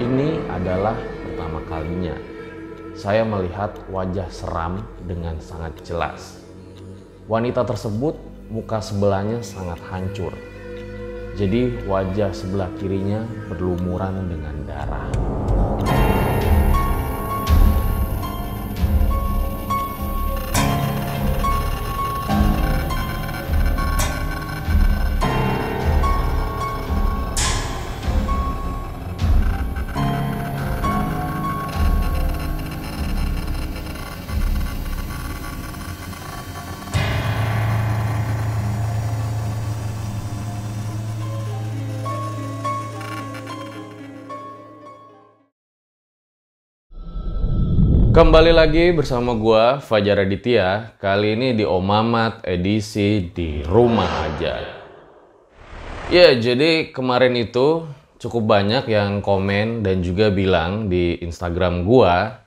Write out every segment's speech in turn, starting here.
Ini adalah pertama kalinya saya melihat wajah seram dengan sangat jelas. Wanita tersebut muka sebelahnya sangat hancur. Jadi wajah sebelah kirinya berlumuran dengan darah. Kembali lagi bersama gua Fajar Aditya. Kali ini di Omamat edisi di rumah aja. Ya, jadi kemarin itu cukup banyak yang komen dan juga bilang di Instagram gua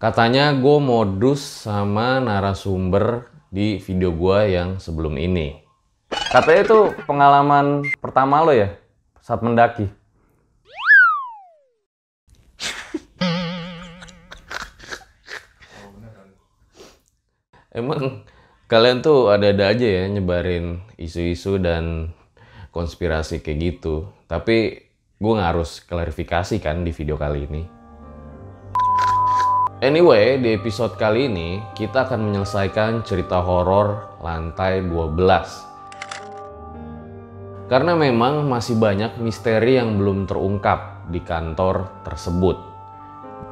katanya gue modus sama narasumber di video gua yang sebelum ini. Katanya itu pengalaman pertama lo ya saat mendaki. Emang kalian tuh ada-ada aja ya nyebarin isu-isu dan konspirasi kayak gitu. Tapi gue nggak harus klarifikasi kan di video kali ini. Anyway, di episode kali ini kita akan menyelesaikan cerita horor lantai 12. Karena memang masih banyak misteri yang belum terungkap di kantor tersebut.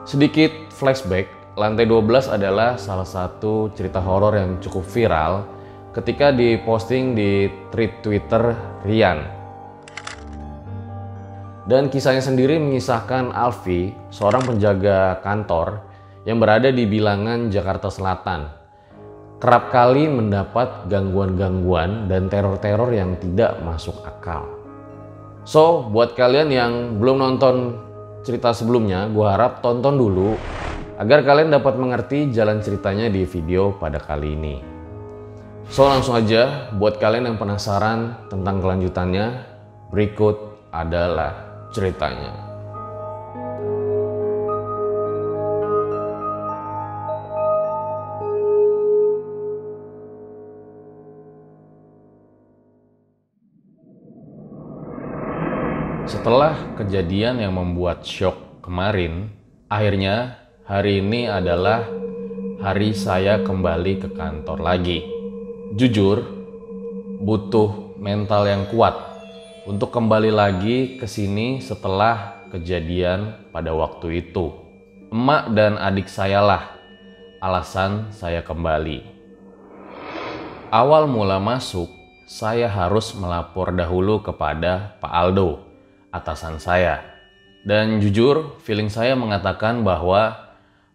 Sedikit flashback Lantai 12 adalah salah satu cerita horor yang cukup viral ketika diposting di tweet Twitter Rian. Dan kisahnya sendiri mengisahkan Alfi, seorang penjaga kantor yang berada di bilangan Jakarta Selatan. Kerap kali mendapat gangguan-gangguan dan teror-teror yang tidak masuk akal. So, buat kalian yang belum nonton cerita sebelumnya, gue harap tonton dulu agar kalian dapat mengerti jalan ceritanya di video pada kali ini. So langsung aja buat kalian yang penasaran tentang kelanjutannya, berikut adalah ceritanya. Setelah kejadian yang membuat shock kemarin, akhirnya hari ini adalah hari saya kembali ke kantor lagi. Jujur, butuh mental yang kuat untuk kembali lagi ke sini setelah kejadian pada waktu itu. Emak dan adik saya lah alasan saya kembali. Awal mula masuk, saya harus melapor dahulu kepada Pak Aldo, atasan saya. Dan jujur, feeling saya mengatakan bahwa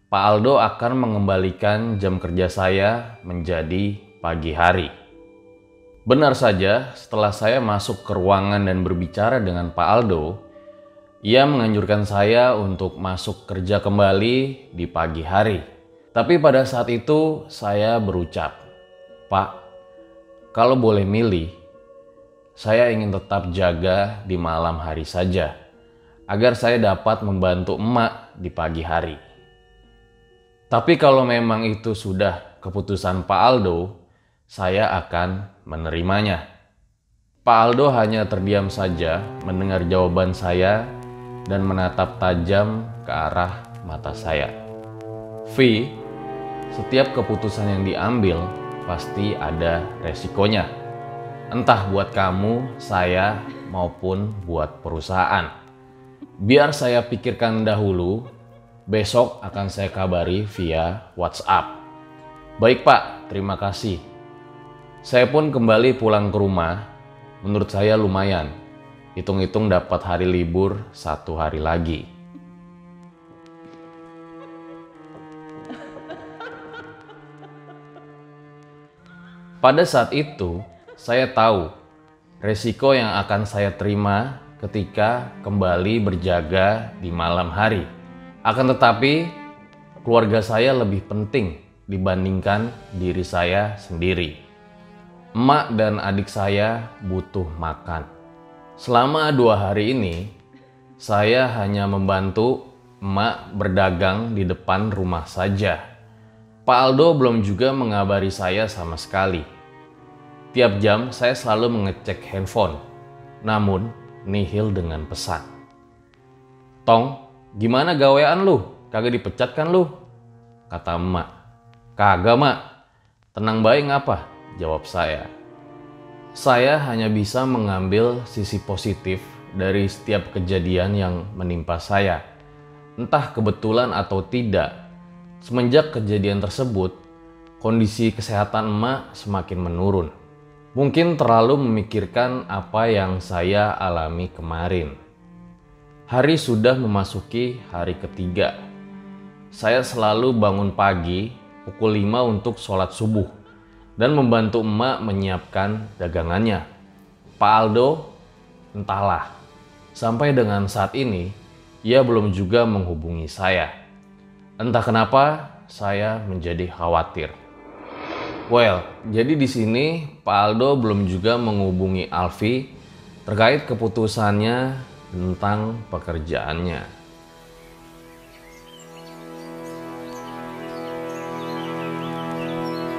Pak Aldo akan mengembalikan jam kerja saya menjadi pagi hari. Benar saja, setelah saya masuk ke ruangan dan berbicara dengan Pak Aldo, ia menganjurkan saya untuk masuk kerja kembali di pagi hari. Tapi pada saat itu saya berucap, "Pak, kalau boleh milih, saya ingin tetap jaga di malam hari saja, agar saya dapat membantu emak di pagi hari." Tapi kalau memang itu sudah keputusan Pak Aldo, saya akan menerimanya. Pak Aldo hanya terdiam saja mendengar jawaban saya dan menatap tajam ke arah mata saya. V, setiap keputusan yang diambil pasti ada resikonya. Entah buat kamu, saya, maupun buat perusahaan. Biar saya pikirkan dahulu Besok akan saya kabari via WhatsApp. Baik Pak, terima kasih. Saya pun kembali pulang ke rumah. Menurut saya lumayan. Hitung-hitung dapat hari libur satu hari lagi. Pada saat itu, saya tahu resiko yang akan saya terima ketika kembali berjaga di malam hari. Akan tetapi, keluarga saya lebih penting dibandingkan diri saya sendiri. Emak dan adik saya butuh makan. Selama dua hari ini, Saya hanya membantu emak berdagang di depan rumah saja. Pak Aldo belum juga mengabari saya sama sekali. Tiap jam saya selalu mengecek handphone, namun nihil dengan pesan. Tong, gimana gawean lu? Kagak dipecat kan lu? Kata emak. Kagak mak, tenang baik ngapa? Jawab saya. Saya hanya bisa mengambil sisi positif dari setiap kejadian yang menimpa saya. Entah kebetulan atau tidak, Semenjak kejadian tersebut, kondisi kesehatan emak semakin menurun. Mungkin terlalu memikirkan apa yang saya alami kemarin. Hari sudah memasuki hari ketiga. Saya selalu bangun pagi pukul 5 untuk sholat subuh dan membantu emak menyiapkan dagangannya. Pak Aldo, entahlah, sampai dengan saat ini ia belum juga menghubungi saya. Entah kenapa saya menjadi khawatir. Well, jadi di sini Pak Aldo belum juga menghubungi Alfi terkait keputusannya tentang pekerjaannya.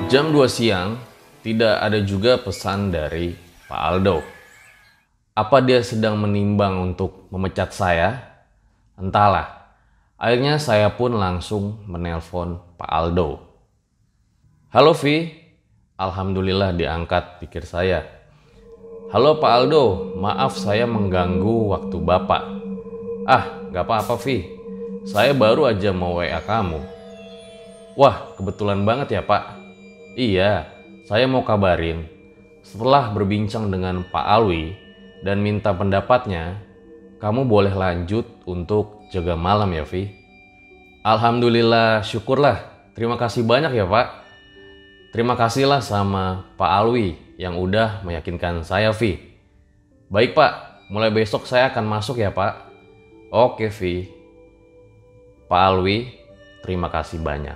Jam 2 siang, tidak ada juga pesan dari Pak Aldo. Apa dia sedang menimbang untuk memecat saya? Entahlah. Akhirnya saya pun langsung menelpon Pak Aldo. Halo Vi, Alhamdulillah diangkat pikir saya. Halo Pak Aldo, maaf saya mengganggu waktu Bapak. Ah, gak apa-apa Vi, saya baru aja mau WA kamu. Wah, kebetulan banget ya Pak. Iya, saya mau kabarin. Setelah berbincang dengan Pak Alwi dan minta pendapatnya, kamu boleh lanjut untuk jaga malam ya Vi. Alhamdulillah syukurlah. Terima kasih banyak ya Pak. Terima kasihlah sama Pak Alwi yang udah meyakinkan saya Vi. Baik Pak, mulai besok saya akan masuk ya Pak. Oke Vi. Pak Alwi, terima kasih banyak.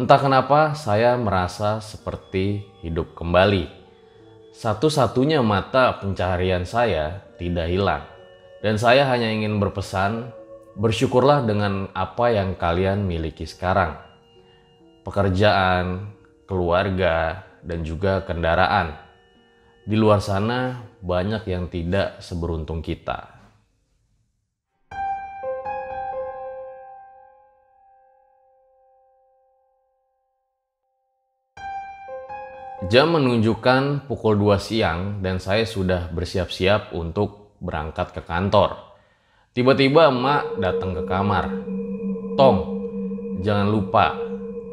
Entah kenapa saya merasa seperti hidup kembali. Satu-satunya mata pencaharian saya tidak hilang. Dan saya hanya ingin berpesan, bersyukurlah dengan apa yang kalian miliki sekarang. Pekerjaan, keluarga, dan juga kendaraan. Di luar sana banyak yang tidak seberuntung kita. Jam menunjukkan pukul 2 siang dan saya sudah bersiap-siap untuk berangkat ke kantor. Tiba-tiba emak datang ke kamar. Tong, jangan lupa,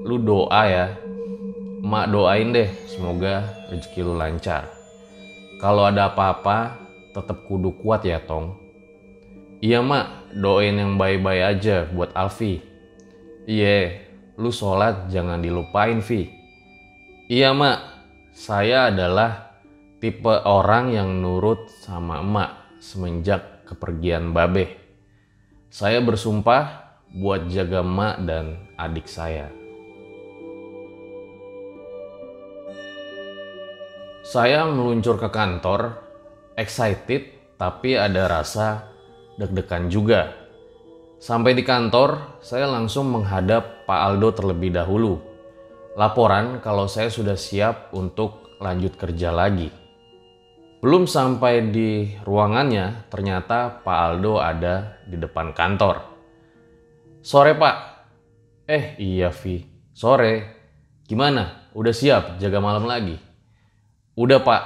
lu doa ya. Emak doain deh, semoga rezeki lu lancar. Kalau ada apa-apa, tetap kudu kuat ya Tong. Iya mak, doain yang baik-baik aja buat Alfi. Iya, lu sholat jangan dilupain Vi. Iya mak, saya adalah tipe orang yang nurut sama emak semenjak kepergian Babe. Saya bersumpah buat jaga mak dan adik saya. Saya meluncur ke kantor, excited tapi ada rasa deg-degan juga. Sampai di kantor, saya langsung menghadap Pak Aldo terlebih dahulu. Laporan kalau saya sudah siap untuk lanjut kerja lagi. Belum sampai di ruangannya, ternyata Pak Aldo ada di depan kantor. Sore Pak. Eh iya Vi, sore. Gimana? Udah siap jaga malam lagi? Udah Pak,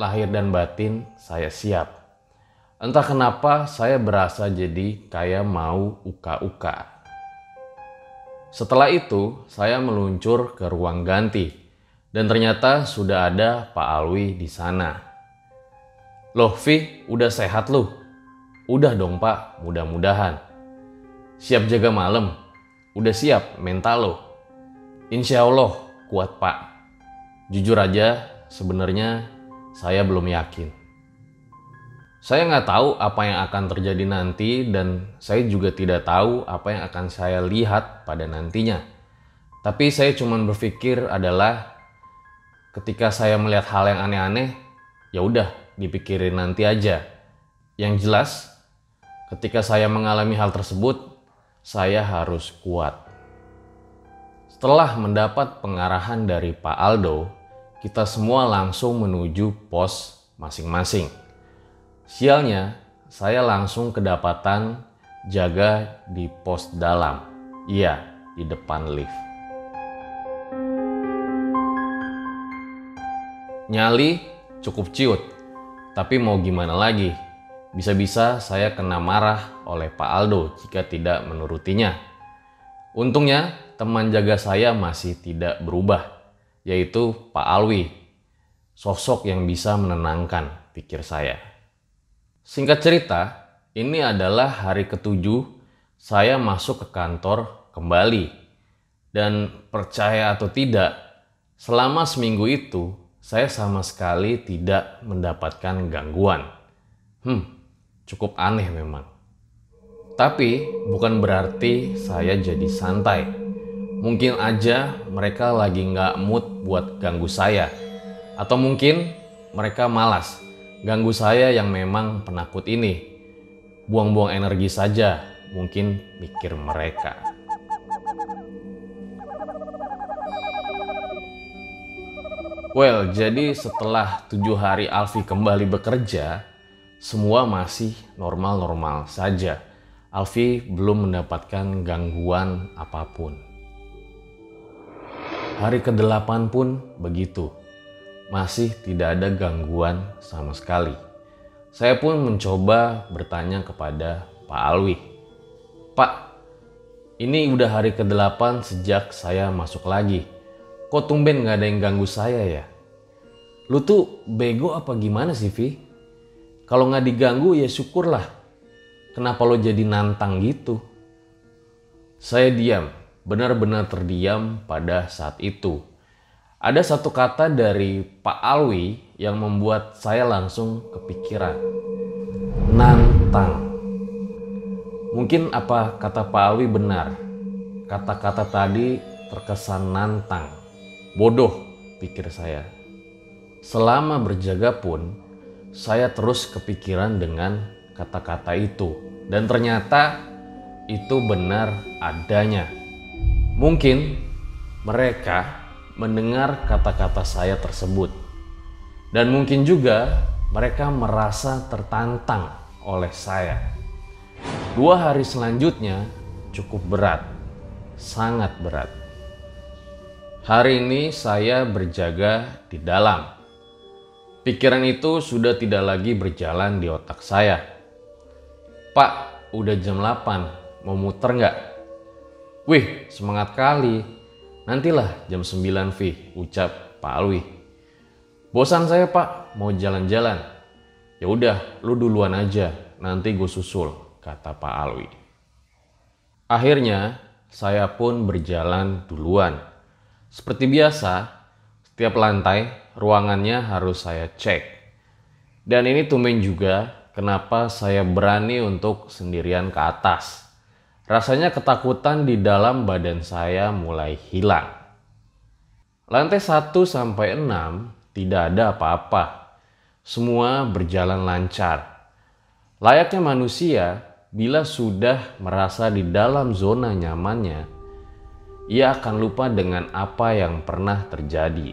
lahir dan batin saya siap. Entah kenapa saya berasa jadi kayak mau uka-uka. Setelah itu, saya meluncur ke ruang ganti dan ternyata sudah ada Pak Alwi di sana. Loh Vi, udah sehat lu? Udah dong pak, mudah-mudahan. Siap jaga malam? Udah siap mental lo? Insya Allah kuat pak. Jujur aja, sebenarnya saya belum yakin. Saya nggak tahu apa yang akan terjadi nanti dan saya juga tidak tahu apa yang akan saya lihat pada nantinya. Tapi saya cuma berpikir adalah ketika saya melihat hal yang aneh-aneh, ya udah dipikirin nanti aja. Yang jelas, Ketika saya mengalami hal tersebut, saya harus kuat. Setelah mendapat pengarahan dari Pak Aldo, kita semua langsung menuju pos masing-masing. Sialnya, saya langsung kedapatan jaga di pos dalam. Iya, di depan lift. Nyali cukup ciut, tapi mau gimana lagi? Bisa-bisa saya kena marah oleh Pak Aldo jika tidak menurutinya. Untungnya teman jaga saya masih tidak berubah, yaitu Pak Alwi, sosok yang bisa menenangkan pikir saya. Singkat cerita, ini adalah hari ketujuh saya masuk ke kantor kembali. Dan percaya atau tidak, selama seminggu itu saya sama sekali tidak mendapatkan gangguan. Hmm, cukup aneh memang. Tapi bukan berarti saya jadi santai. Mungkin aja mereka lagi nggak mood buat ganggu saya. Atau mungkin mereka malas ganggu saya yang memang penakut ini. Buang-buang energi saja, mungkin mikir mereka. Well, jadi setelah tujuh hari Alfi kembali bekerja, semua masih normal-normal saja. Alfi belum mendapatkan gangguan apa pun. Hari ke-8 pun begitu. Masih tidak ada gangguan sama sekali. Saya pun mencoba bertanya kepada Pak Alwi. Pak, ini udah hari ke-8 sejak saya masuk lagi. Kok tumben gak ada yang ganggu saya ya? Lu tuh bego apa gimana sih, Vi? Kalau nggak diganggu ya syukurlah. Kenapa lo jadi nantang gitu? Saya diam, benar-benar terdiam pada saat itu. Ada satu kata dari Pak Alwi yang membuat saya langsung kepikiran. Nantang. Mungkin apa kata Pak Alwi benar. Kata-kata tadi terkesan nantang. Bodoh, pikir saya. Selama berjaga pun, saya terus kepikiran dengan kata-kata itu. Dan ternyata itu benar adanya. Mungkin mereka mendengar kata-kata saya tersebut. Dan mungkin juga mereka merasa tertantang oleh saya. Dua hari selanjutnya cukup berat, sangat berat. Hari ini saya berjaga di dalam Pikiran itu sudah tidak lagi berjalan di otak saya. Pak, udah jam 8, mau muter nggak? Wih, semangat kali. Nantilah jam 9 Vi, ucap Pak Alwi. Bosan saya pak, mau jalan-jalan. Ya udah, lu duluan aja, nanti gue susul, kata Pak Alwi. Akhirnya, saya pun berjalan duluan. Seperti biasa, setiap lantai ruangannya harus saya cek. Dan ini tumben juga kenapa saya berani untuk sendirian ke atas. Rasanya ketakutan di dalam badan saya mulai hilang. Lantai 1 sampai 6 tidak ada apa-apa. Semua berjalan lancar. Layaknya manusia, bila sudah merasa di dalam zona nyamannya, ia akan lupa dengan apa yang pernah terjadi.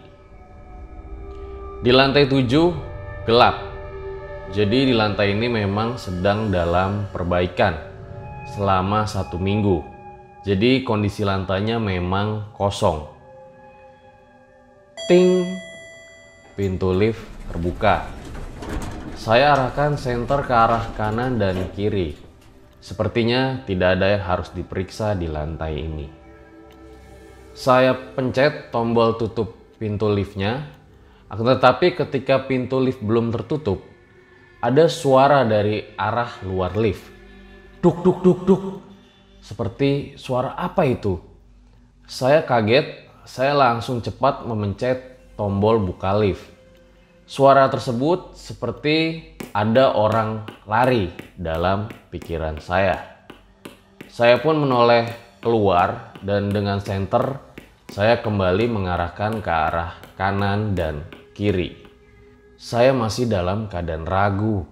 Di lantai 7 gelap. Jadi di lantai ini memang sedang dalam perbaikan selama satu minggu. Jadi kondisi lantainya memang kosong. Ting, pintu lift terbuka. Saya arahkan senter ke arah kanan dan kiri. Sepertinya tidak ada yang harus diperiksa di lantai ini. Saya pencet tombol tutup pintu liftnya akan tetapi ketika pintu lift belum tertutup, ada suara dari arah luar lift. Duk duk duk duk. Seperti suara apa itu? Saya kaget, saya langsung cepat memencet tombol buka lift. Suara tersebut seperti ada orang lari dalam pikiran saya. Saya pun menoleh keluar dan dengan senter saya kembali mengarahkan ke arah kanan dan kiri. Saya masih dalam keadaan ragu.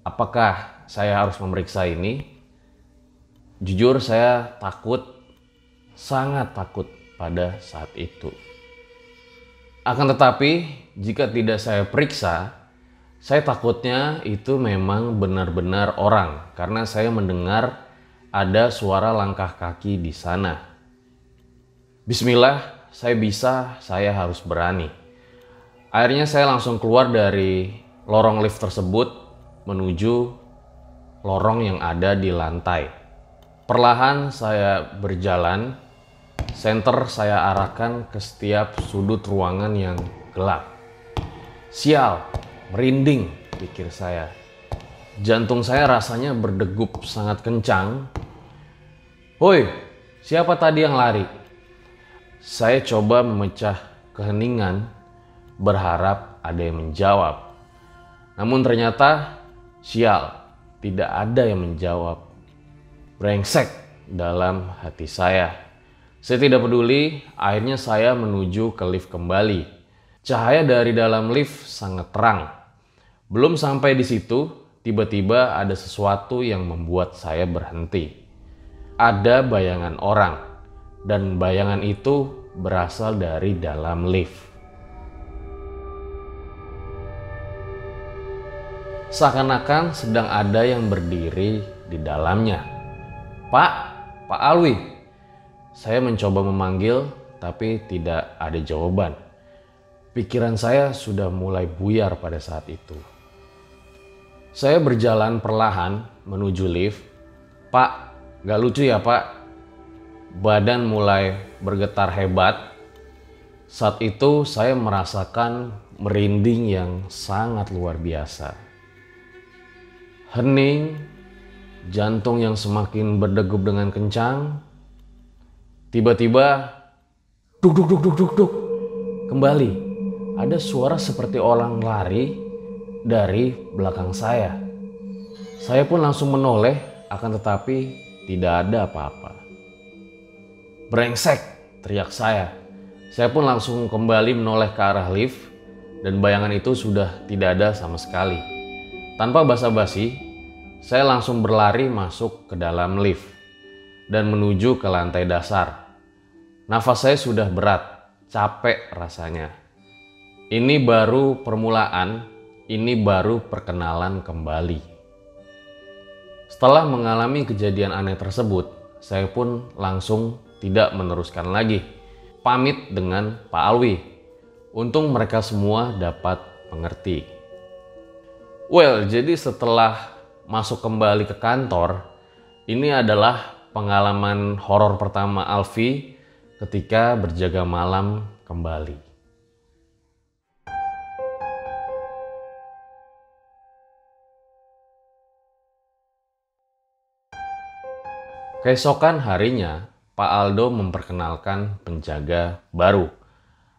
apakah saya harus memeriksa ini? Jujur saya takut, sangat takut pada saat itu. Akan tetapi, jika tidak saya periksa, saya takutnya itu memang benar-benar orang karena saya mendengar ada suara langkah kaki di sana. Bismillah, saya bisa, saya harus berani. Akhirnya saya langsung keluar dari lorong lift tersebut menuju lorong yang ada di lantai. Perlahan saya berjalan, senter saya arahkan ke setiap sudut ruangan yang gelap. Sial, merinding, pikir saya. Jantung saya rasanya berdegup sangat kencang. Woi, siapa tadi yang lari? Saya coba memecah keheningan, berharap ada yang menjawab. Namun ternyata Sial, tidak ada yang menjawab. Brengsek dalam hati saya. Saya tidak peduli, akhirnya saya menuju ke lift kembali. Cahaya dari dalam lift sangat terang. Belum sampai di situ, tiba-tiba ada sesuatu yang membuat saya berhenti. Ada bayangan orang, dan bayangan itu berasal dari dalam lift. Seakan-akan sedang ada yang berdiri di dalamnya. Pak, Pak Alwi. Saya mencoba memanggil tapi tidak ada jawaban. Pikiran saya sudah mulai buyar pada saat itu. Saya berjalan perlahan menuju lift. Pak, gak lucu ya pak? Badan mulai bergetar hebat. Saat itu saya merasakan merinding yang sangat luar biasa hening, jantung yang semakin berdegup dengan kencang. Tiba-tiba, duk duk duk duk duk duk, kembali ada suara seperti orang lari dari belakang saya. Saya pun langsung menoleh, akan tetapi tidak ada apa-apa. Brengsek, teriak saya. Saya pun langsung kembali menoleh ke arah lift dan bayangan itu sudah tidak ada sama sekali. Tanpa basa-basi, saya langsung berlari masuk ke dalam lift dan menuju ke lantai dasar. Nafas saya sudah berat, capek rasanya. Ini baru permulaan, ini baru perkenalan kembali. Setelah mengalami kejadian aneh tersebut, saya pun langsung tidak meneruskan lagi. Pamit dengan Pak Alwi. Untung mereka semua dapat mengerti. Well, jadi setelah masuk kembali ke kantor, ini adalah pengalaman horor pertama Alfi ketika berjaga malam kembali. Keesokan harinya, Pak Aldo memperkenalkan penjaga baru.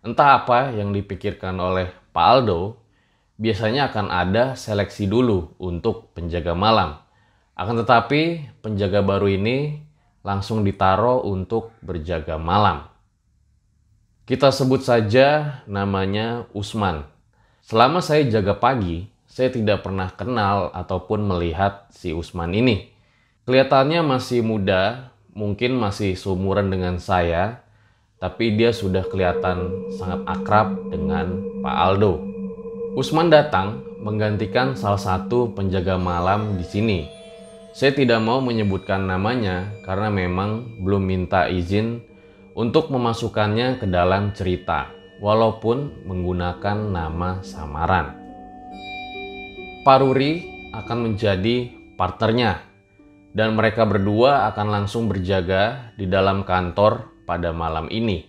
Entah apa yang dipikirkan oleh Pak Aldo, biasanya akan ada seleksi dulu untuk penjaga malam. Akan tetapi penjaga baru ini langsung ditaruh untuk berjaga malam. Kita sebut saja namanya Usman. Selama saya jaga pagi, saya tidak pernah kenal ataupun melihat si Usman ini. Kelihatannya masih muda, mungkin masih seumuran dengan saya, tapi dia sudah kelihatan sangat akrab dengan Pak Aldo. Usman datang menggantikan salah satu penjaga malam di sini. Saya tidak mau menyebutkan namanya karena memang belum minta izin untuk memasukkannya ke dalam cerita, walaupun menggunakan nama samaran. Paruri akan menjadi partnernya, dan mereka berdua akan langsung berjaga di dalam kantor pada malam ini.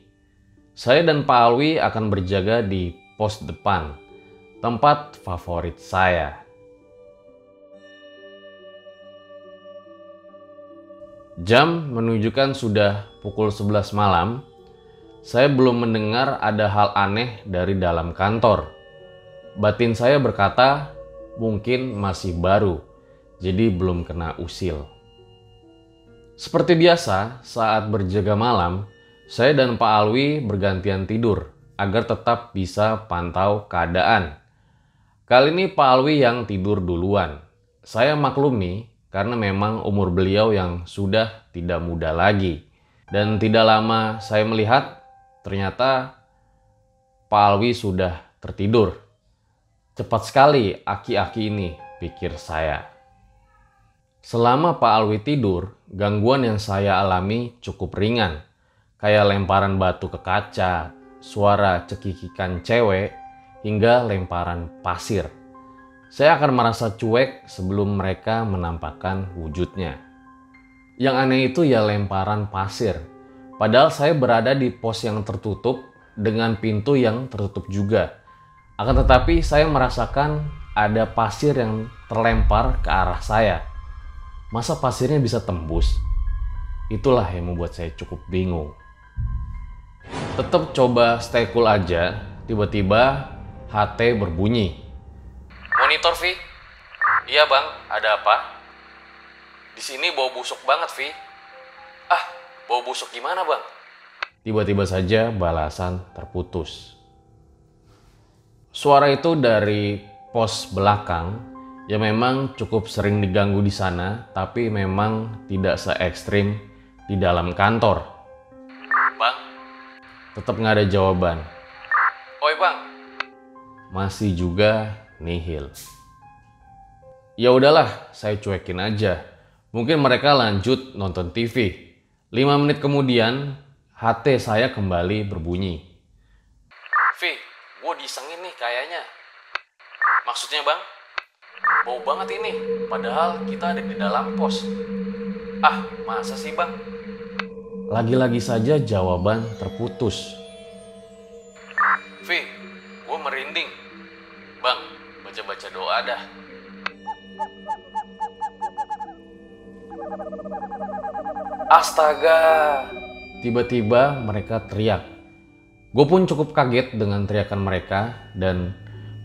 Saya dan Pak Alwi akan berjaga di pos depan tempat favorit saya. Jam menunjukkan sudah pukul 11 malam. Saya belum mendengar ada hal aneh dari dalam kantor. Batin saya berkata, mungkin masih baru, jadi belum kena usil. Seperti biasa, saat berjaga malam, saya dan Pak Alwi bergantian tidur agar tetap bisa pantau keadaan. Kali ini Pak Alwi yang tidur duluan. Saya maklumi karena memang umur beliau yang sudah tidak muda lagi. Dan tidak lama saya melihat ternyata Pak Alwi sudah tertidur. Cepat sekali aki-aki ini, pikir saya. Selama Pak Alwi tidur, gangguan yang saya alami cukup ringan. Kayak lemparan batu ke kaca, suara cekikikan cewek, hingga lemparan pasir. Saya akan merasa cuek sebelum mereka menampakkan wujudnya. Yang aneh itu ya lemparan pasir. Padahal saya berada di pos yang tertutup dengan pintu yang tertutup juga. Akan tetapi saya merasakan ada pasir yang terlempar ke arah saya. Masa pasirnya bisa tembus? Itulah yang membuat saya cukup bingung. Tetap coba stay cool aja, tiba-tiba HT berbunyi. Monitor, Vi. Iya, Bang. Ada apa? Di sini bau busuk banget, Vi. Ah, bau busuk gimana, Bang? Tiba-tiba saja balasan terputus. Suara itu dari pos belakang yang memang cukup sering diganggu di sana, tapi memang tidak se ekstrim di dalam kantor. Bang, tetap nggak ada jawaban. Oi bang, masih juga nihil. Ya udahlah, saya cuekin aja. Mungkin mereka lanjut nonton TV. 5 menit kemudian, HT saya kembali berbunyi. Vi, gue disengin nih kayaknya. Maksudnya bang? Bau banget ini, padahal kita ada di dalam pos. Ah, masa sih bang? Lagi-lagi saja jawaban terputus. Baca-baca doa dah. Astaga, Tiba-tiba mereka teriak. Gue pun cukup kaget dengan teriakan mereka dan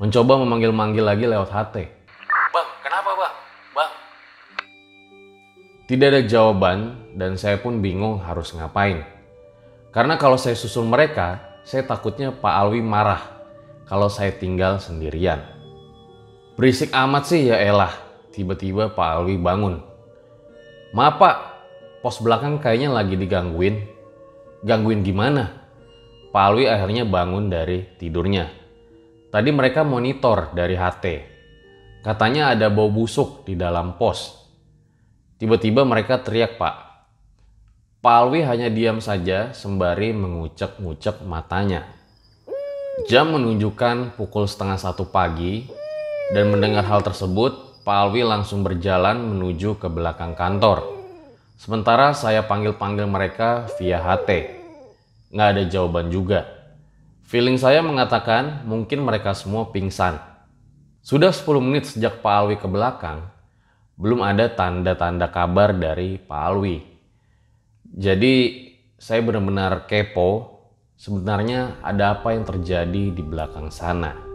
mencoba memanggil-manggil lagi lewat HT. Bang, kenapa bang? Bang. Tidak ada jawaban dan saya pun bingung harus ngapain. Karena kalau saya susul mereka, saya takutnya Pak Alwi marah kalau saya tinggal sendirian. Berisik amat sih ya elah. Tiba-tiba Pak Alwi bangun. Maaf Pak, pos belakang kayaknya lagi digangguin. Gangguin gimana? Pak Alwi akhirnya bangun dari tidurnya. Tadi mereka monitor dari HT. Katanya ada bau busuk di dalam pos. Tiba-tiba mereka teriak pak. Pak Alwi hanya diam saja sembari mengucek-ngucek matanya. Jam menunjukkan pukul setengah satu pagi dan mendengar hal tersebut, Pak Alwi langsung berjalan menuju ke belakang kantor. Sementara saya panggil-panggil mereka via HT. Nggak ada jawaban juga. Feeling saya mengatakan mungkin mereka semua pingsan. Sudah 10 menit sejak Pak Alwi ke belakang, belum ada tanda-tanda kabar dari Pak Alwi. Jadi saya benar-benar kepo sebenarnya ada apa yang terjadi di belakang sana.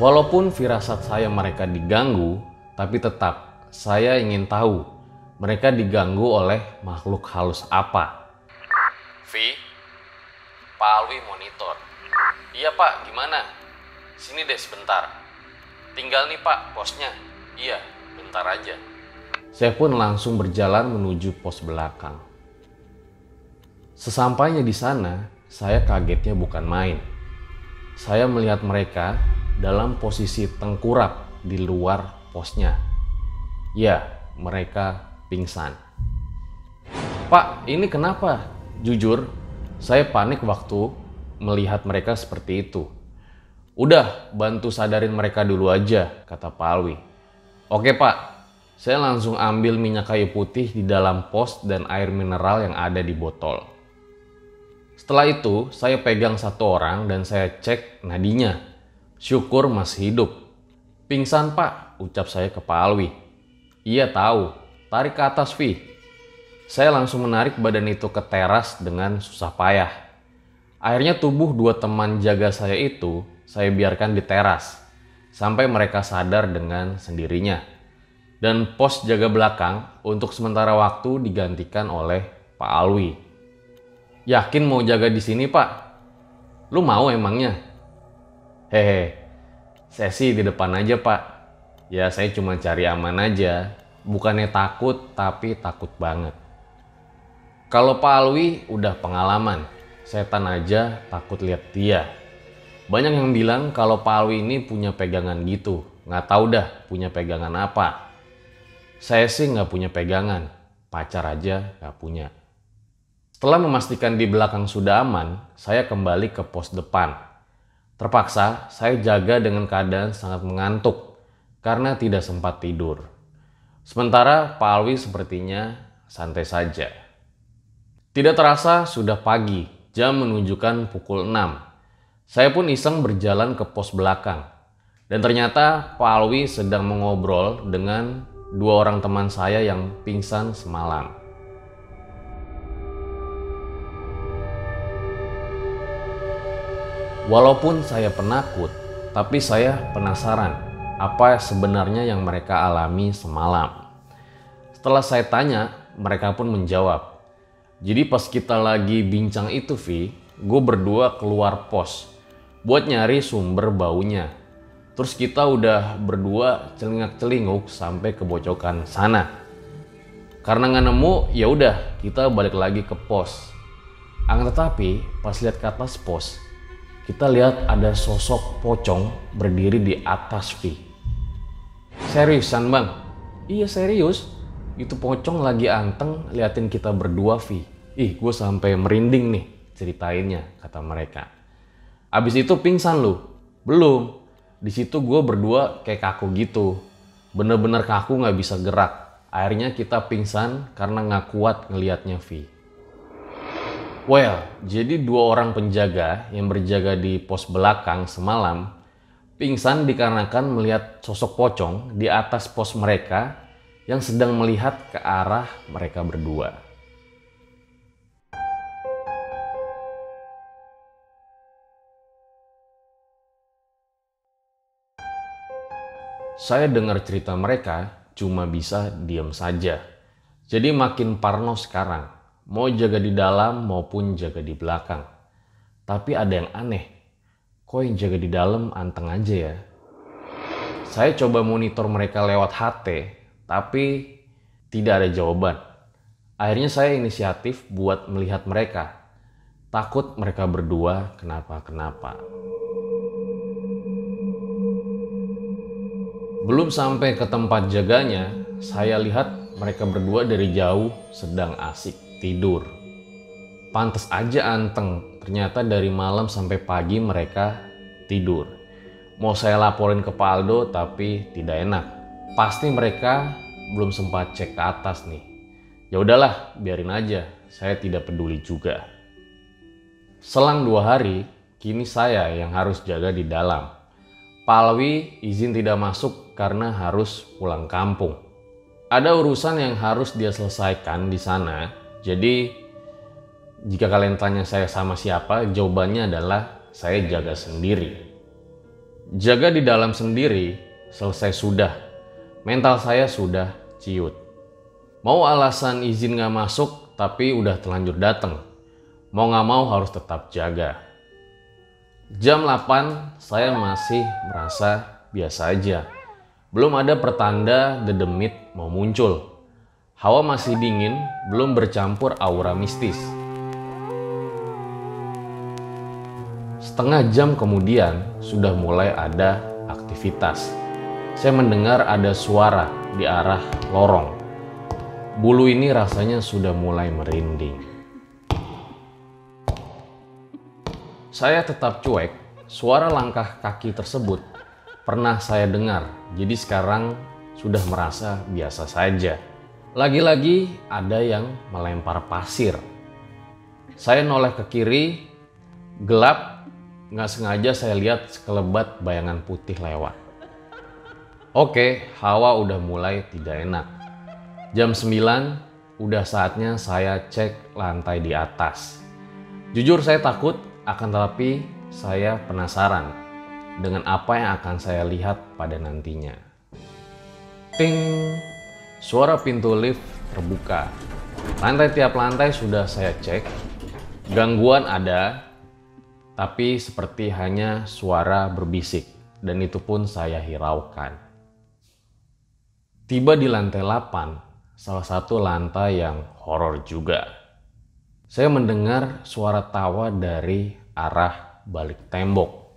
Walaupun firasat saya mereka diganggu, tapi tetap saya ingin tahu mereka diganggu oleh makhluk halus apa. Vi, Pak Alwi monitor. Iya pak, gimana? Sini deh sebentar. Tinggal nih pak posnya. Iya, bentar aja. Saya pun langsung berjalan menuju pos belakang. Sesampainya di sana, saya kagetnya bukan main. Saya melihat mereka dalam posisi tengkurap di luar posnya. Ya, mereka pingsan. Pak, ini kenapa? Jujur, saya panik waktu melihat mereka seperti itu. Udah, bantu sadarin mereka dulu aja, kata Pak Alwi. Oke pak, saya langsung ambil minyak kayu putih di dalam pos dan air mineral yang ada di botol. Setelah itu, saya pegang satu orang dan saya cek nadinya Syukur masih hidup. Pingsan pak, ucap saya ke Pak Alwi. Iya tahu, tarik ke atas Vi. Saya langsung menarik badan itu ke teras dengan susah payah. Akhirnya tubuh dua teman jaga saya itu saya biarkan di teras sampai mereka sadar dengan sendirinya. Dan pos jaga belakang untuk sementara waktu digantikan oleh Pak Alwi. Yakin mau jaga di sini, Pak? Lu mau emangnya? Hehe, saya sih di depan aja, Pak. Ya, saya cuma cari aman aja. Bukannya takut, tapi takut banget. Kalau Pak Alwi udah pengalaman, setan aja takut lihat dia. Banyak yang bilang kalau Pak Alwi ini punya pegangan gitu. Nggak tahu dah punya pegangan apa. Saya sih nggak punya pegangan, pacar aja nggak punya. Setelah memastikan di belakang sudah aman, saya kembali ke pos depan. Terpaksa, saya jaga dengan keadaan sangat mengantuk karena tidak sempat tidur. Sementara Pak Alwi sepertinya santai saja. Tidak terasa sudah pagi, jam menunjukkan pukul 6. Saya pun iseng berjalan ke pos belakang. Dan ternyata Pak Alwi sedang mengobrol dengan dua orang teman saya yang pingsan semalam. Walaupun saya penakut, tapi saya penasaran apa sebenarnya yang mereka alami semalam. Setelah saya tanya, mereka pun menjawab. Jadi pas kita lagi bincang itu, Vi, gue berdua keluar pos buat nyari sumber baunya. Terus kita udah berdua celingak-celinguk sampai ke bocokan sana. Karena nggak nemu, ya udah kita balik lagi ke pos. Angin tetapi pas lihat ke atas pos, kita lihat ada sosok pocong berdiri di atas V. Seriusan bang? Iya serius. Itu pocong lagi anteng liatin kita berdua V. Ih gue sampai merinding nih ceritainnya kata mereka. Abis itu pingsan lu? Belum. Di situ gue berdua kayak kaku gitu. Bener-bener kaku nggak bisa gerak. Akhirnya kita pingsan karena nggak kuat ngelihatnya V. Well, jadi dua orang penjaga yang berjaga di pos belakang semalam pingsan dikarenakan melihat sosok pocong di atas pos mereka yang sedang melihat ke arah mereka berdua. Saya dengar cerita mereka cuma bisa diam saja. Jadi makin parno sekarang Mau jaga di dalam maupun jaga di belakang. Tapi ada yang aneh. Kok yang jaga di dalam anteng aja ya? Saya coba monitor mereka lewat HT, tapi tidak ada jawaban. Akhirnya saya inisiatif buat melihat mereka. Takut mereka berdua kenapa-kenapa. Belum sampai ke tempat jaganya, saya lihat mereka berdua dari jauh sedang asik tidur. Pantes aja anteng, ternyata dari malam sampai pagi mereka tidur. Mau saya laporin ke Pak Aldo tapi tidak enak. Pasti mereka belum sempat cek ke atas nih. Ya udahlah, biarin aja. Saya tidak peduli juga. Selang dua hari, kini saya yang harus jaga di dalam. Palwi izin tidak masuk karena harus pulang kampung. Ada urusan yang harus dia selesaikan di sana jadi jika kalian tanya saya sama siapa, jawabannya adalah saya jaga sendiri. Jaga di dalam sendiri, selesai sudah. Mental saya sudah ciut. Mau alasan izin gak masuk, tapi udah terlanjur datang. Mau gak mau harus tetap jaga. Jam 8, saya masih merasa biasa aja. Belum ada pertanda dedemit mau muncul. Hawa masih dingin, belum bercampur aura mistis. Setengah jam kemudian sudah mulai ada aktivitas. Saya mendengar ada suara di arah lorong. Bulu ini rasanya sudah mulai merinding. Saya tetap cuek, suara langkah kaki tersebut pernah saya dengar, jadi sekarang sudah merasa biasa saja. Lagi-lagi ada yang melempar pasir. Saya noleh ke kiri, gelap, nggak sengaja saya lihat sekelebat bayangan putih lewat. Oke, hawa udah mulai tidak enak. Jam 9, udah saatnya saya cek lantai di atas. Jujur saya takut, akan tetapi saya penasaran dengan apa yang akan saya lihat pada nantinya. Ting! Suara pintu lift terbuka. Lantai tiap lantai sudah saya cek. Gangguan ada, tapi seperti hanya suara berbisik, dan itu pun saya hiraukan. Tiba di lantai 8, salah satu lantai yang horor juga. Saya mendengar suara tawa dari arah balik tembok.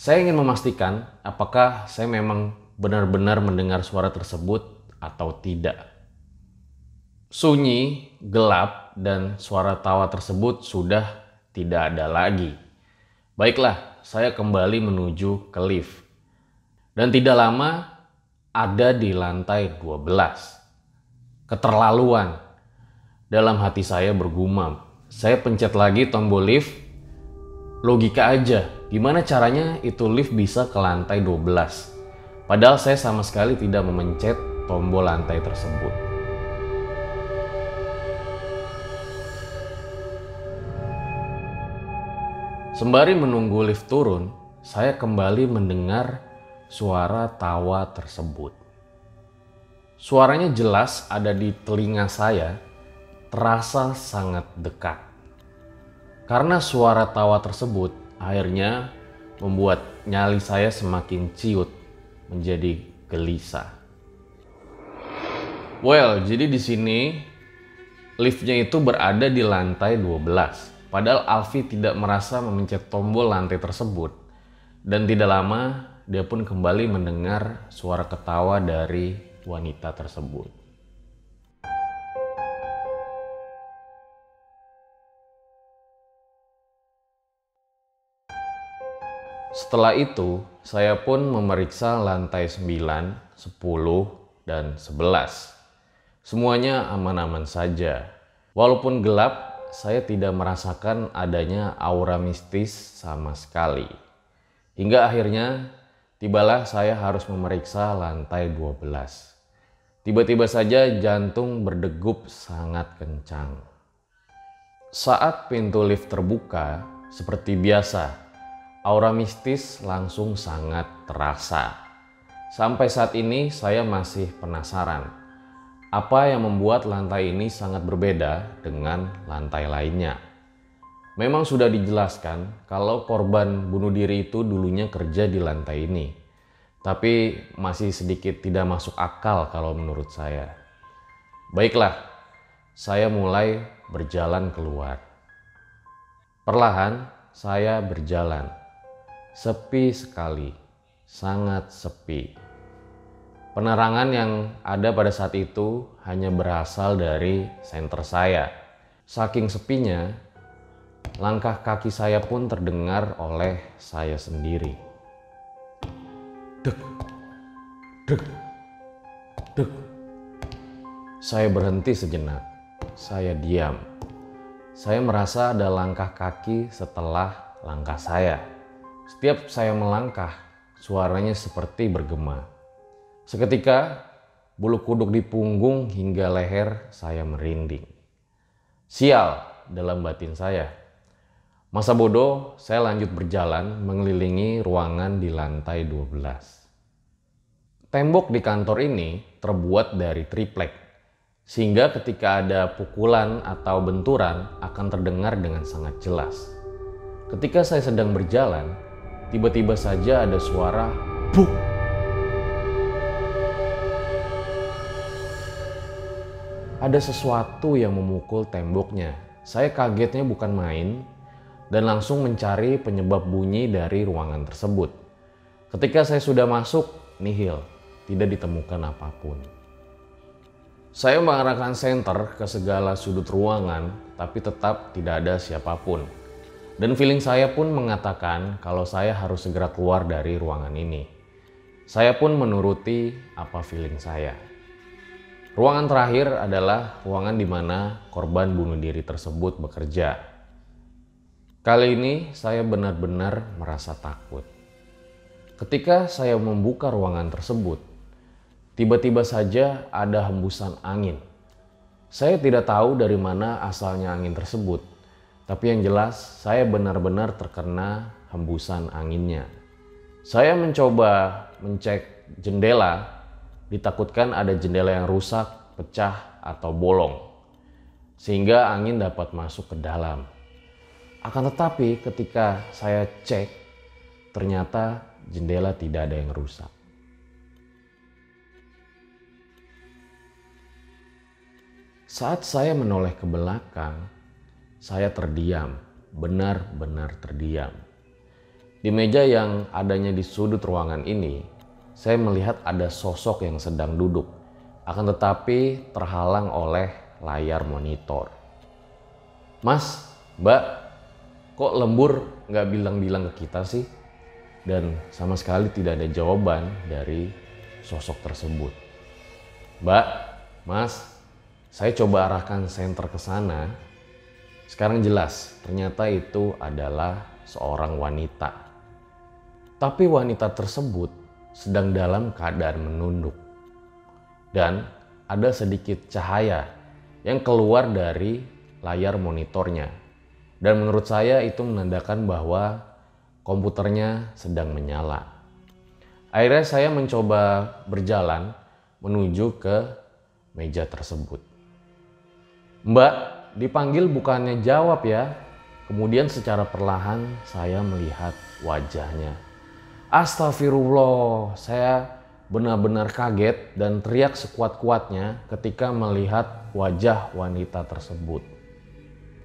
Saya ingin memastikan apakah saya memang benar-benar mendengar suara tersebut atau tidak. Sunyi, gelap, dan suara tawa tersebut sudah tidak ada lagi. Baiklah, saya kembali menuju ke lift. Dan tidak lama ada di lantai 12. Keterlaluan. Dalam hati saya bergumam. Saya pencet lagi tombol lift. Logika aja, gimana caranya itu lift bisa ke lantai 12? Padahal saya sama sekali tidak memencet tombol lantai tersebut. Sembari menunggu lift turun, saya kembali mendengar suara tawa tersebut. Suaranya jelas ada di telinga saya, terasa sangat dekat. Karena suara tawa tersebut akhirnya membuat nyali saya semakin ciut menjadi gelisah. Well, jadi di sini liftnya itu berada di lantai 12 Padahal Alfi tidak merasa memencet tombol lantai tersebut. Dan tidak lama dia pun kembali mendengar suara ketawa dari wanita tersebut. Setelah itu, saya pun memeriksa lantai 9, 10, dan 11. Semuanya aman-aman saja. Walaupun gelap, saya tidak merasakan adanya aura mistis sama sekali. Hingga akhirnya tibalah saya harus memeriksa lantai 12. Tiba-tiba saja jantung berdegup sangat kencang. Saat pintu lift terbuka, seperti biasa, aura mistis langsung sangat terasa. Sampai saat ini saya masih penasaran apa yang membuat lantai ini sangat berbeda dengan lantai lainnya? Memang sudah dijelaskan kalau korban bunuh diri itu dulunya kerja di lantai ini. Tapi masih sedikit tidak masuk akal kalau menurut saya. Baiklah, saya mulai berjalan keluar. Perlahan saya berjalan. Sepi sekali, sangat sepi. Penerangan yang ada pada saat itu hanya berasal dari senter saya. Saking sepinya, langkah kaki saya pun terdengar oleh saya sendiri. Dek, dek, dek. Saya berhenti sejenak. Saya diam. Saya merasa ada langkah kaki setelah langkah saya. Setiap saya melangkah, suaranya seperti bergema. Seketika bulu kuduk di punggung hingga leher saya merinding. Sial dalam batin saya. Masa bodoh, saya lanjut berjalan mengelilingi ruangan di lantai 12. Tembok di kantor ini terbuat dari triplek, sehingga ketika ada pukulan atau benturan akan terdengar dengan sangat jelas. Ketika saya sedang berjalan, tiba-tiba saja ada suara buk ada sesuatu yang memukul temboknya. Saya kagetnya bukan main dan langsung mencari penyebab bunyi dari ruangan tersebut. Ketika saya sudah masuk, nihil, tidak ditemukan apa pun. Saya mengarahkan senter ke segala sudut ruangan, tapi tetap tidak ada siapa pun. Dan feeling saya pun mengatakan kalau saya harus segera keluar dari ruangan ini. Saya pun menuruti apa feeling saya. Ruangan terakhir adalah ruangan di mana korban bunuh diri tersebut bekerja. Kali ini saya benar-benar merasa takut. Ketika saya membuka ruangan tersebut, tiba-tiba saja ada hembusan angin. Saya tidak tahu dari mana asalnya angin tersebut, tapi yang jelas saya benar-benar terkena hembusan anginnya. Saya mencoba mencek jendela Ditakutkan ada jendela yang rusak, pecah, atau bolong. sehingga angin dapat masuk ke dalam. Akan tetapi ketika saya cek, ternyata jendela tidak ada yang rusak. Saat saya menoleh ke belakang, saya terdiam, benar-benar terdiam. Di meja yang adanya di sudut ruangan ini, saya melihat ada sosok yang sedang duduk, akan tetapi terhalang oleh layar monitor. Mas, Mbak, kok lembur nggak bilang-bilang ke kita sih? Dan sama sekali tidak ada jawaban dari sosok tersebut. Mbak, Mas, saya coba arahkan senter ke sana. Sekarang jelas, ternyata itu adalah seorang wanita. Tapi wanita tersebut sedang dalam keadaan menunduk. Dan ada sedikit cahaya yang keluar dari layar monitornya. Dan menurut saya itu menandakan bahwa komputernya sedang menyala. Akhirnya saya mencoba berjalan menuju ke meja tersebut. Mbak, dipanggil bukannya jawab ya. Kemudian secara perlahan saya melihat wajahnya. Astagfirullah, saya benar-benar kaget dan teriak sekuat-kuatnya ketika melihat wajah wanita tersebut.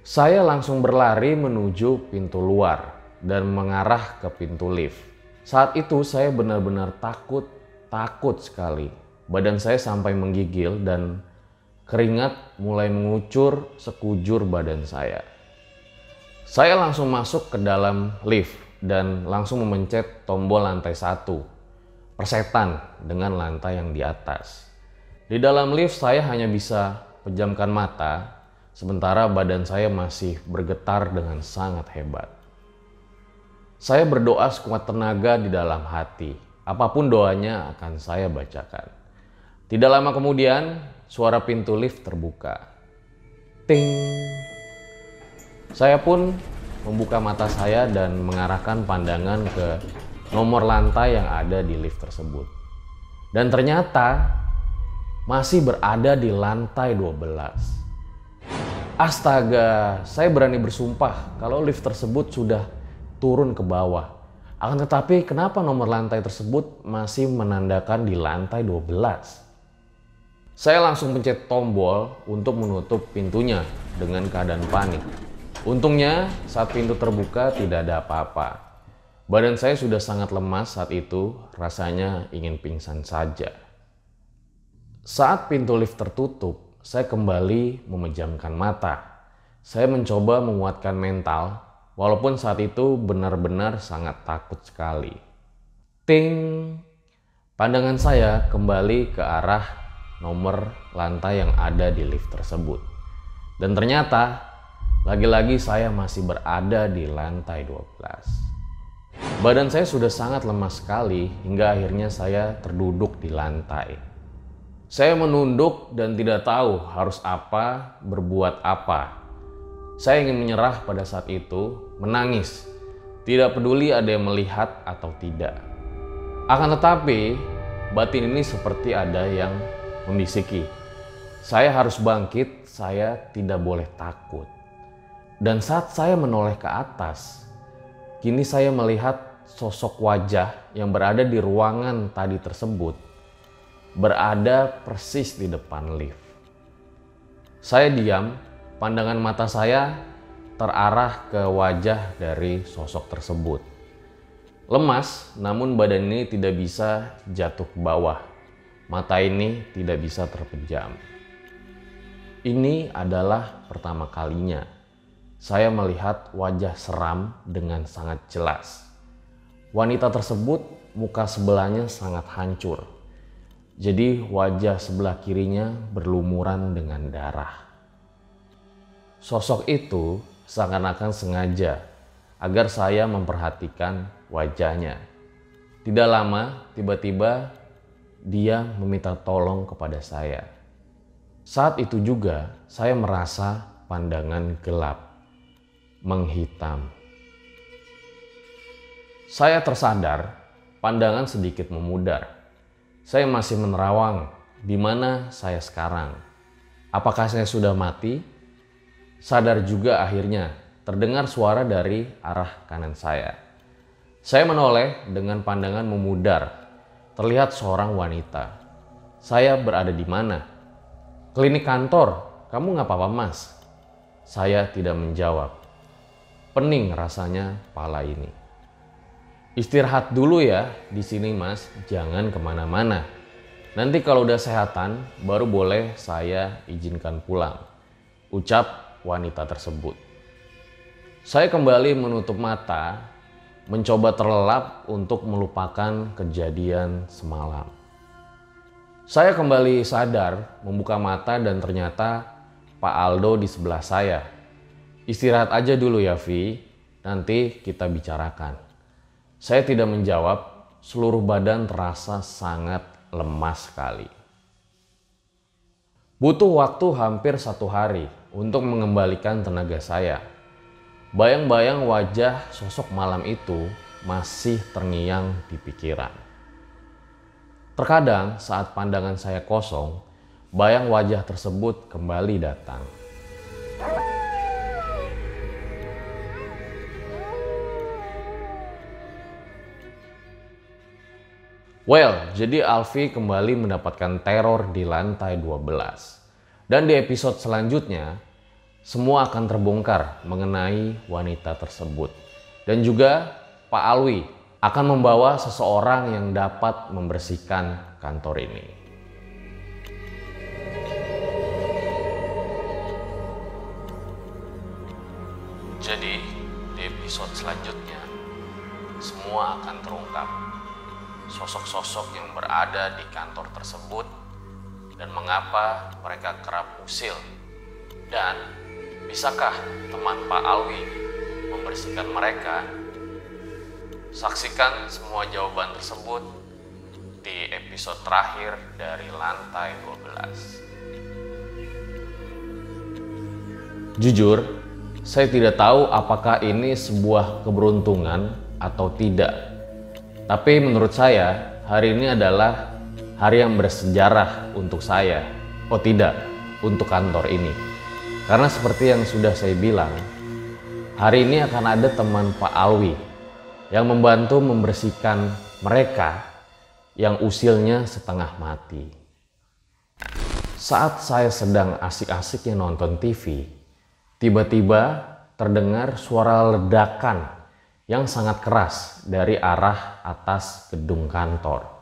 Saya langsung berlari menuju pintu luar dan mengarah ke pintu lift. Saat itu saya benar-benar takut, takut sekali. Badan saya sampai menggigil dan Keringat mulai mengucur sekujur badan saya. Saya langsung masuk ke dalam lift dan langsung memencet tombol lantai satu. Persetan dengan lantai yang di atas. Di dalam lift saya hanya bisa pejamkan mata, sementara badan saya masih bergetar dengan sangat hebat. Saya berdoa sekuat tenaga di dalam hati. Apa pun doanya akan saya bacakan. Tidak lama kemudian, suara pintu lift terbuka. Ting. Saya pun membuka mata saya dan mengarahkan pandangan ke nomor lantai yang ada di lift tersebut. Dan ternyata masih berada di lantai 12. Astaga, saya berani bersumpah kalau lift tersebut sudah turun ke bawah. Akan tetapi kenapa nomor lantai tersebut masih menandakan di lantai 12? Saya langsung pencet tombol untuk menutup pintunya dengan keadaan panik. Untungnya saat pintu terbuka tidak ada apa-apa. Badan saya sudah sangat lemas saat itu, rasanya ingin pingsan saja. Saat pintu lift tertutup, saya kembali memejamkan mata. Saya mencoba menguatkan mental, walaupun saat itu benar-benar sangat takut sekali. Ting! Pandangan saya kembali ke arah nomor lantai yang ada di lift tersebut. Dan ternyata lagi-lagi saya masih berada di lantai 12. Badan saya sudah sangat lemas sekali hingga akhirnya saya terduduk di lantai. Saya menunduk dan tidak tahu harus apa, berbuat apa. Saya ingin menyerah pada saat itu, menangis. Tidak peduli ada yang melihat atau tidak. Akan tetapi, batin ini seperti ada yang membisiki, saya harus bangkit, saya tidak boleh takut. Dan saat saya menoleh ke atas, kini saya melihat sosok wajah yang berada di ruangan tadi tersebut berada persis di depan lift. Saya diam, pandangan mata saya terarah ke wajah dari sosok tersebut. Lemas, namun badan ini tidak bisa jatuh ke bawah mata ini tidak bisa terpejam. Ini adalah pertama kalinya saya melihat wajah seram dengan sangat jelas. Wanita tersebut muka sebelahnya sangat hancur. Jadi wajah sebelah kirinya berlumuran dengan darah. Sosok itu seakan-akan sengaja agar saya memperhatikan wajahnya. Tidak lama, tiba-tiba dia meminta tolong kepada saya. Saat itu juga saya merasa pandangan gelap, menghitam. Saya tersadar pandangan sedikit memudar. Saya masih menerawang di mana saya sekarang. Apakah saya sudah mati? Sadar juga akhirnya terdengar suara dari arah kanan saya. Saya menoleh dengan pandangan memudar. Terlihat seorang wanita. Saya berada di mana? Klinik kantor. Kamu nggak apa-apa mas? Saya tidak menjawab. Pening rasanya pala ini. Istirahat dulu ya di sini mas, jangan ke mana-mana. Nanti kalau udah sehatan, baru boleh saya izinkan pulang. Ucap wanita tersebut. Saya kembali menutup mata, mencoba terlelap untuk melupakan kejadian semalam. Saya kembali sadar, membuka mata dan ternyata Pak Aldo di sebelah saya. Istirahat aja dulu ya Vi, nanti kita bicarakan. Saya tidak menjawab, seluruh badan terasa sangat lemas sekali. Butuh waktu hampir satu hari untuk mengembalikan tenaga saya. Bayang-bayang wajah sosok malam itu masih terngiang di pikiran. Terkadang saat pandangan saya kosong, bayang wajah tersebut kembali datang. Well, jadi Alfi kembali mendapatkan teror di lantai 12. Dan di episode selanjutnya, semua akan terbongkar mengenai wanita tersebut. Dan juga Pak Alwi akan membawa seseorang yang dapat membersihkan kantor ini. Jadi, di episode selanjutnya, semua akan terungkap sosok-sosok yang berada di kantor tersebut dan mengapa mereka kerap usil dan bisakah teman Pak Alwi membersihkan mereka saksikan semua jawaban tersebut di episode terakhir dari lantai 12 jujur saya tidak tahu apakah ini sebuah keberuntungan atau tidak tapi menurut saya, hari ini adalah hari yang bersejarah untuk saya. Oh tidak, untuk kantor ini. Karena seperti yang sudah saya bilang, hari ini akan ada teman Pak Alwi yang membantu membersihkan mereka yang usilnya setengah mati. Saat saya sedang asik-asiknya nonton TV, tiba-tiba terdengar suara ledakan yang sangat keras dari arah atas gedung kantor.